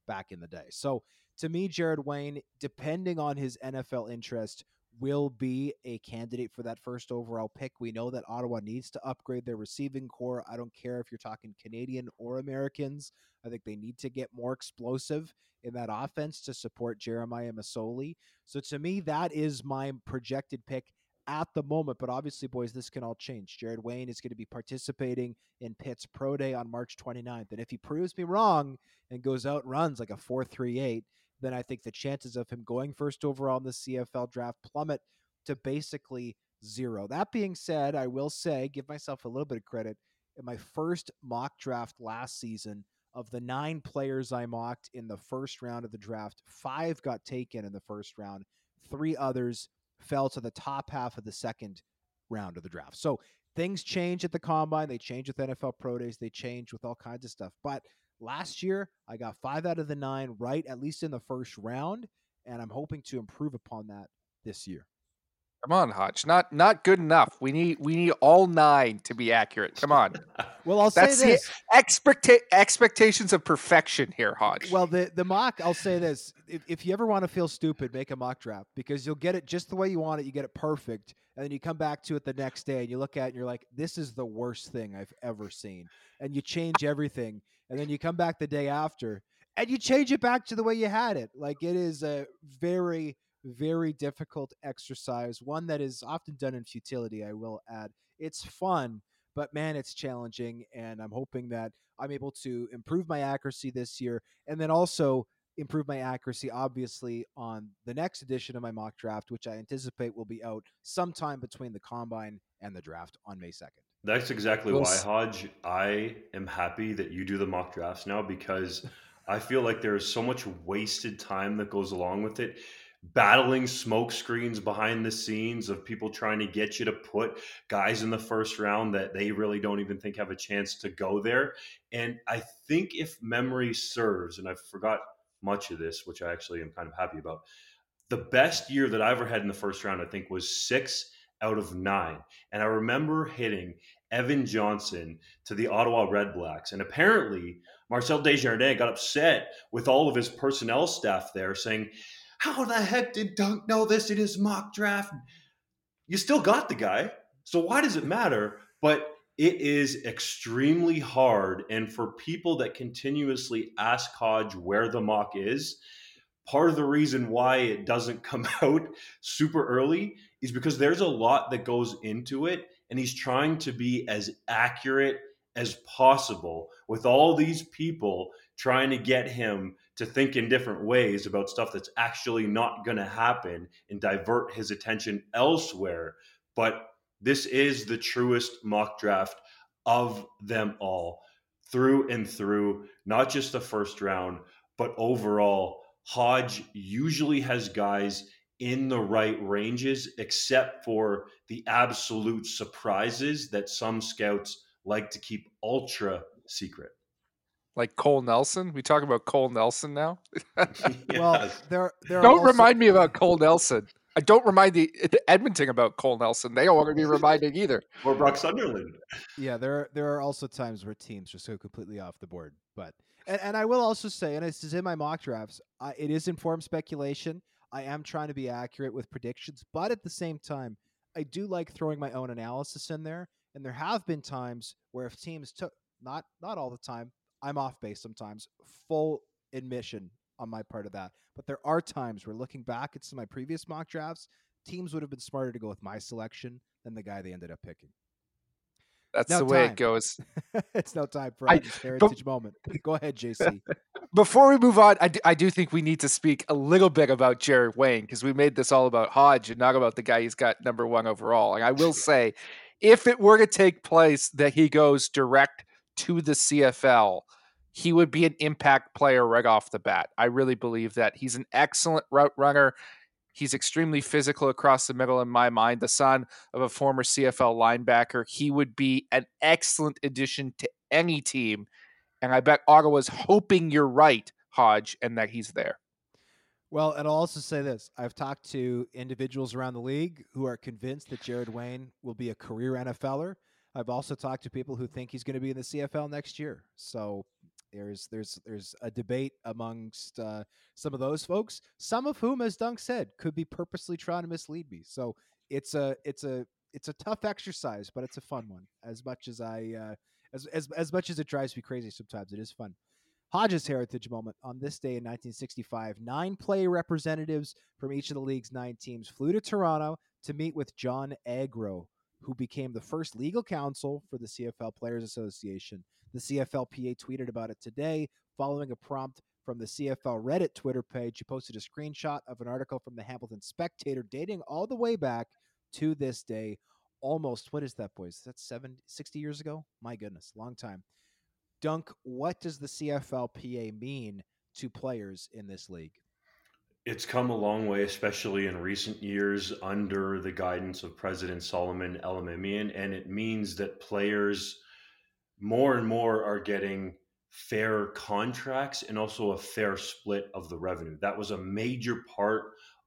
back in the day. So to me, Jared Wayne, depending on his NFL interest, will be a candidate for that first overall pick. We know that Ottawa needs to upgrade their receiving core. I don't care if you're talking Canadian or Americans. I think they need to get more explosive in that offense to support Jeremiah Masoli. So to me, that is my projected pick at the moment. But obviously, boys, this can all change. Jared Wayne is going to be participating in Pitt's Pro Day on March 29th. And if he proves me wrong and goes out runs like a 4.38, then I think the chances of him going first overall in the CFL draft plummet to basically zero. That being said, I will say, give myself a little bit of credit. In my first mock draft last season, of the nine players I mocked in the first round of the draft, five got taken in the first round. Three others fell to the top half of the second round of the draft. So things change at the combine. They change with NFL Pro Days. They change with all kinds of stuff. But last year, I got five out of the nine right, at least in the first round. And I'm hoping to improve upon that this year. Come on, Hodge. Not not good enough. We need we need all nine to be accurate. Come on. well, I'll That's say this: expecta- expectations of perfection here, Hodge. Well, the the mock. I'll say this: if, if you ever want to feel stupid, make a mock draft because you'll get it just the way you want it. You get it perfect, and then you come back to it the next day and you look at it and you're like, "This is the worst thing I've ever seen," and you change everything, and then you come back the day after and you change it back to the way you had it. Like it is a very very difficult exercise, one that is often done in futility, I will add. It's fun, but man, it's challenging. And I'm hoping that I'm able to improve my accuracy this year and then also improve my accuracy, obviously, on the next edition of my mock draft, which I anticipate will be out sometime between the combine and the draft on May 2nd. That's exactly why, Hodge. I am happy that you do the mock drafts now because I feel like there is so much wasted time that goes along with it battling smoke screens behind the scenes of people trying to get you to put guys in the first round that they really don't even think have a chance to go there. And I think if memory serves, and I forgot much of this, which I actually am kind of happy about, the best year that I ever had in the first round, I think, was six out of nine. And I remember hitting Evan Johnson to the Ottawa Redblacks. And apparently, Marcel Desjardins got upset with all of his personnel staff there, saying, How the heck did Dunk know this in his mock draft? You still got the guy. So why does it matter? But it is extremely hard. And for people that continuously ask Hodge where the mock is, part of the reason why it doesn't come out super early is because there's a lot that goes into it and he's trying to be as accurate as possible with all these people trying to get him to think in different ways about stuff that's actually not going to happen and divert his attention elsewhere but this is the truest mock draft of them all through and through not just the first round but overall Hodge usually has guys in the right ranges, except for the absolute surprises that some scouts like to keep ultra secret. Like Cole Nelson, we talk about Cole Nelson now. yes. Well, there, there don't also... remind me about Cole Nelson. I don't remind the, the Edmonton about Cole Nelson. They don't want to be reminded either. Or Brock Sunderland. Yeah, there there are also times where teams just go completely off the board, but and, and I will also say, and this is in my mock drafts, uh, it is informed speculation. I am trying to be accurate with predictions, but at the same time, I do like throwing my own analysis in there. And there have been times where if teams took not not all the time, I'm off base sometimes. Full admission on my part of that. But there are times where looking back at some of my previous mock drafts, teams would have been smarter to go with my selection than the guy they ended up picking. That's the way it goes. it's no time for a heritage but, moment. Go ahead, JC. Before we move on, I do, I do think we need to speak a little bit about Jared Wayne because we made this all about Hodge and not about the guy he's got number one overall. And I will say, if it were to take place that he goes direct to the CFL, he would be an impact player right off the bat. I really believe that he's an excellent route runner. He's extremely physical across the middle in my mind. The son of a former CFL linebacker. He would be an excellent addition to any team. And I bet Ottawa's hoping you're right, Hodge, and that he's there. Well, and I'll also say this I've talked to individuals around the league who are convinced that Jared Wayne will be a career NFLer. I've also talked to people who think he's going to be in the CFL next year. So there's there's there's a debate amongst uh, some of those folks, some of whom, as Dunk said, could be purposely trying to mislead me. So it's a it's a it's a tough exercise, but it's a fun one. As much as I uh, as as as much as it drives me crazy sometimes, it is fun. Hodges Heritage Moment on this day in 1965. Nine play representatives from each of the league's nine teams flew to Toronto to meet with John Agro, who became the first legal counsel for the CFL Players Association. The CFLPA tweeted about it today following a prompt from the CFL Reddit Twitter page. He posted a screenshot of an article from the Hamilton Spectator dating all the way back to this day. Almost, what is that, boys? That's 70, 60 years ago? My goodness, long time. Dunk, what does the CFLPA mean to players in this league? It's come a long way, especially in recent years under the guidance of President Solomon Elimimian, and it means that players more and more are getting fair contracts and also a fair split of the revenue. That was a major part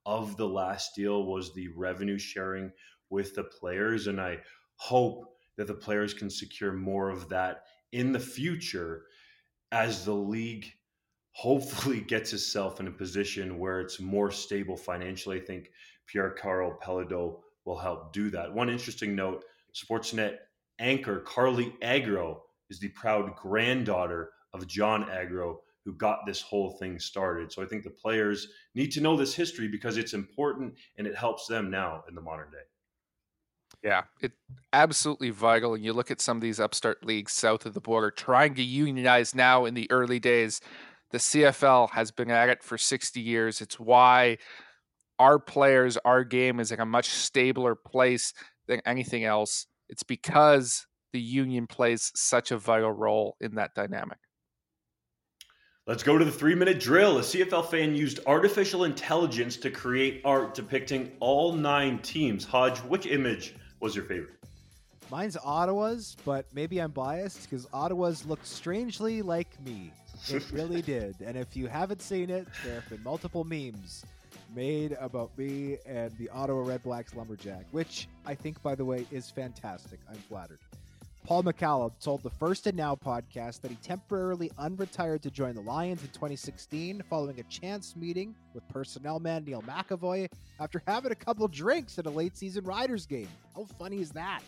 of the last deal was the revenue sharing with the players and I hope that the players can secure more of that in the future as the league hopefully gets itself in a position where it's more stable financially. I think Pierre Karl Péladeau will help do that. One interesting note Sportsnet anchor Carly Agro is the proud granddaughter of John Agro, who got this whole thing started. So I think the players need to know this history because it's important and it helps them now in the modern day. Yeah, it absolutely vital. And you look at some of these upstart leagues south of the border trying to unionize now in the early days. The CFL has been at it for 60 years. It's why our players, our game is in a much stabler place than anything else. It's because the union plays such a vital role in that dynamic. Let's go to the three minute drill. A CFL fan used artificial intelligence to create art depicting all nine teams. Hodge, which image was your favorite? Mine's Ottawa's, but maybe I'm biased because Ottawa's looked strangely like me. It really did. And if you haven't seen it, there have been multiple memes made about me and the Ottawa Redblacks Lumberjack, which I think, by the way, is fantastic. I'm flattered. Paul McCallum told the First and Now podcast that he temporarily unretired to join the Lions in 2016 following a chance meeting with personnel man Neil McEvoy after having a couple drinks at a late season Riders game. How funny is that?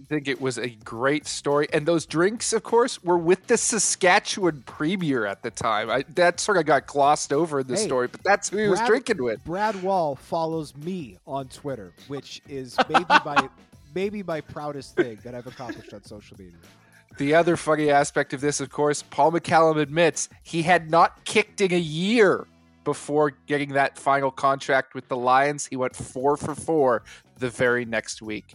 I think it was a great story. And those drinks, of course, were with the Saskatchewan premier at the time. I, that sort of got glossed over in the Hey, story, but that's who he was drinking with. Brad Wall follows me on Twitter, which is maybe my maybe my proudest thing that I've accomplished on social media. The other funny aspect of this, of course, Paul McCallum admits he had not kicked in a year before getting that final contract with the Lions. He went four for four the very next week.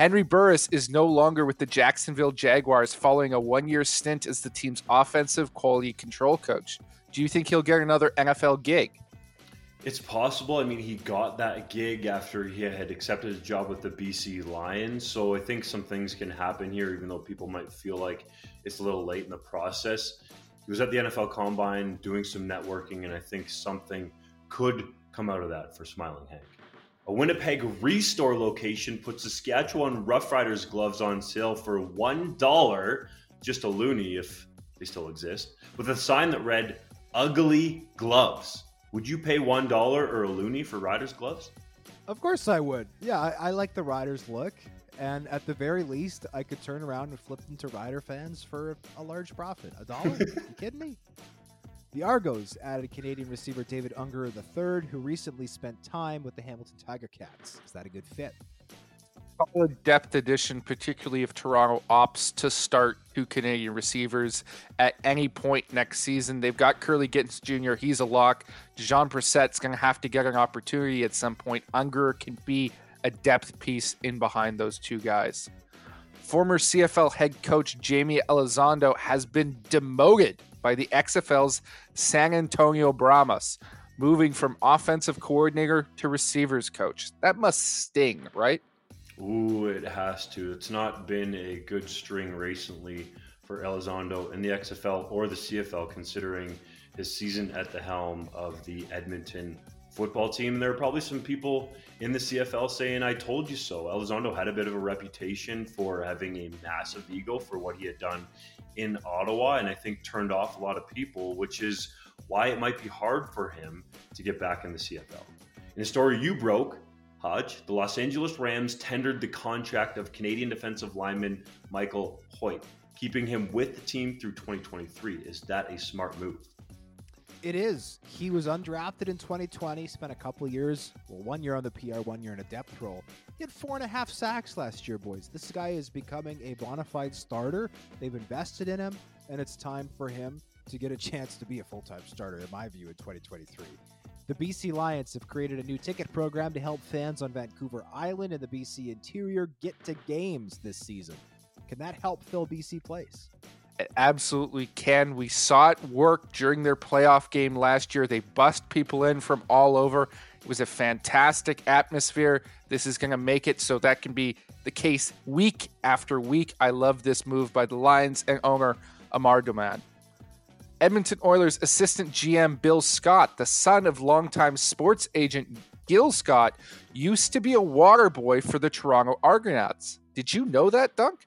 Henry Burris is no longer with the Jacksonville Jaguars following a one year stint as the team's offensive quality control coach. Do you think he'll get another NFL gig? It's possible. I mean, he got that gig after he had accepted a job with the BC Lions. So I think some things can happen here, even though people might feel like it's a little late in the process. He was at the NFL Combine doing some networking, and I think something could come out of that for Smiling Hank. A Winnipeg Restore location puts Saskatchewan Roughriders gloves on sale for $1, just a loonie if they still exist, with a sign that read, Ugly Gloves. Would you pay one dollar or a loonie for Riders gloves? Of course I would. Yeah, I, I like the Riders look, and at the very least, I could turn around and flip them to Rider fans for a large profit. A dollar? you kidding me? The Argos added Canadian receiver David Ungerer III, who recently spent time with the Hamilton Tiger Cats. Is that a good fit? solid depth addition, particularly if Toronto opts to start two Canadian receivers at any point next season. They've got Kurleigh Gittens Jr., he's a lock. Jean Brissett's going to have to get an opportunity at some point. Ungerer can be a depth piece in behind those two guys. Former CFL head coach Jaime Elizondo has been demoted by the XFL's San Antonio Brahmas, moving from offensive coordinator to receivers coach. That must sting, right? Ooh, it has to. It's not been a good string recently for Elizondo in the XFL or the CFL, considering his season at the helm of the Edmonton football team. There are probably some people in the CFL saying, I told you so. Elizondo had a bit of a reputation for having a massive ego for what he had done in Ottawa, and I think turned off a lot of people, which is why it might be hard for him to get back in the CFL. In a story you broke, Hodge, the Los Angeles Rams tendered the contract of Canadian defensive lineman Michael Hoecht, keeping him with the team through 2023. Is that a smart move? It is. He was undrafted in 2020, spent a couple years, well, one year on the PR, one year in a depth role. He had four and a half sacks last year, boys. This guy is becoming a bona fide starter. They've invested in him, and it's time for him to get a chance to be a full time starter, in my view, in 2023. The BC Lions have created a new ticket program to help fans on Vancouver Island and the BC interior get to games this season. Can that help fill BC Place? It absolutely can. We saw it work during their playoff game last year. They bust people in from all over. It was a fantastic atmosphere. This is going to make it so that can be the case week after week. I love this move by the Lions and owner Amar Doman. Edmonton Oilers assistant GM Bill Scott, the son of longtime sports agent Gil Scott, used to be a water boy for the Toronto Argonauts. Did you know that, Dunk?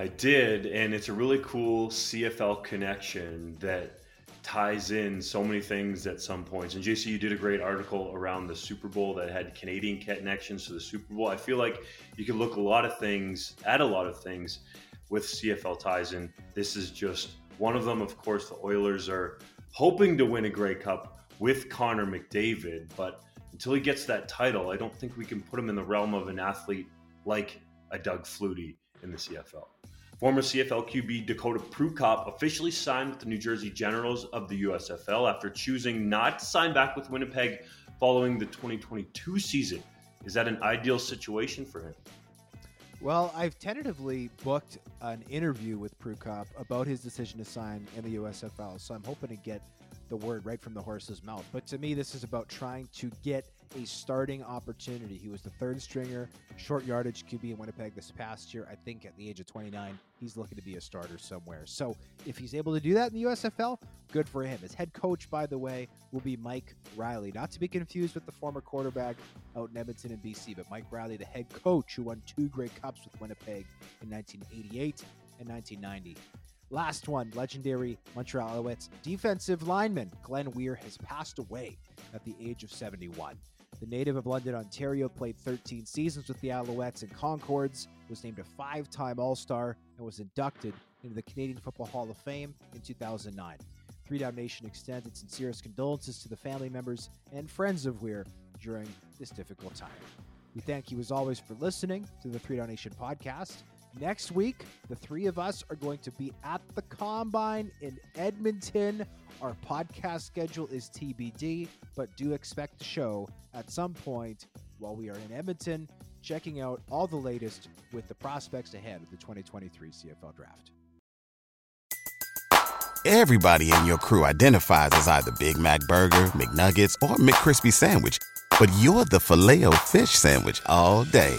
I did, and it's a really cool CFL connection that ties in so many things at some points. And JC, you did a great article around the Super Bowl that had Canadian connections to the Super Bowl. I feel like you can look a lot of things at a lot of things with CFL ties in. This is just one of them. Of course, the Oilers are hoping to win a Grey Cup with Connor McDavid, but until he gets that title, I don't think we can put him in the realm of an athlete like a Doug Flutie in the CFL. Former CFL QB Dakota Prukop officially signed with the New Jersey Generals of the USFL after choosing not to sign back with Winnipeg following the 2022 season. Is that an ideal situation for him? Well, I've tentatively booked an interview with Prukop about his decision to sign in the USFL, so I'm hoping to get the word right from the horse's mouth. But to me, this is about trying to get a starting opportunity. He was the third stringer, short yardage QB in Winnipeg this past year. I think at the age of 29, he's looking to be a starter somewhere. So if he's able to do that in the USFL, good for him. His head coach, by the way, will be Mike Riley, not to be confused with the former quarterback out in Edmonton and BC, but Mike Riley, the head coach who won two Grey Cups with Winnipeg in 1988 and 1990. Last one, legendary Montreal Alouettes defensive lineman Glenn Weir has passed away at the age of 71. The native of London, Ontario, played 13 seasons with the Alouettes and Concordes, was named a five time All Star, and was inducted into the Canadian Football Hall of Fame in 2009. Three Down Nation extends its sincerest condolences to the family members and friends of Weir during this difficult time. We thank you as always for listening to the Three Down Nation podcast. Next week, the three of us are going to be at the Combine in Edmonton. Our podcast schedule is TBD, but do expect the show at some point while we are in Edmonton, checking out all the latest with the prospects ahead of the 2023 CFL Draft. Everybody in your crew identifies as either Big Mac Burger, McNuggets, or McCrispy Sandwich, but you're the Filet-O-Fish Sandwich all day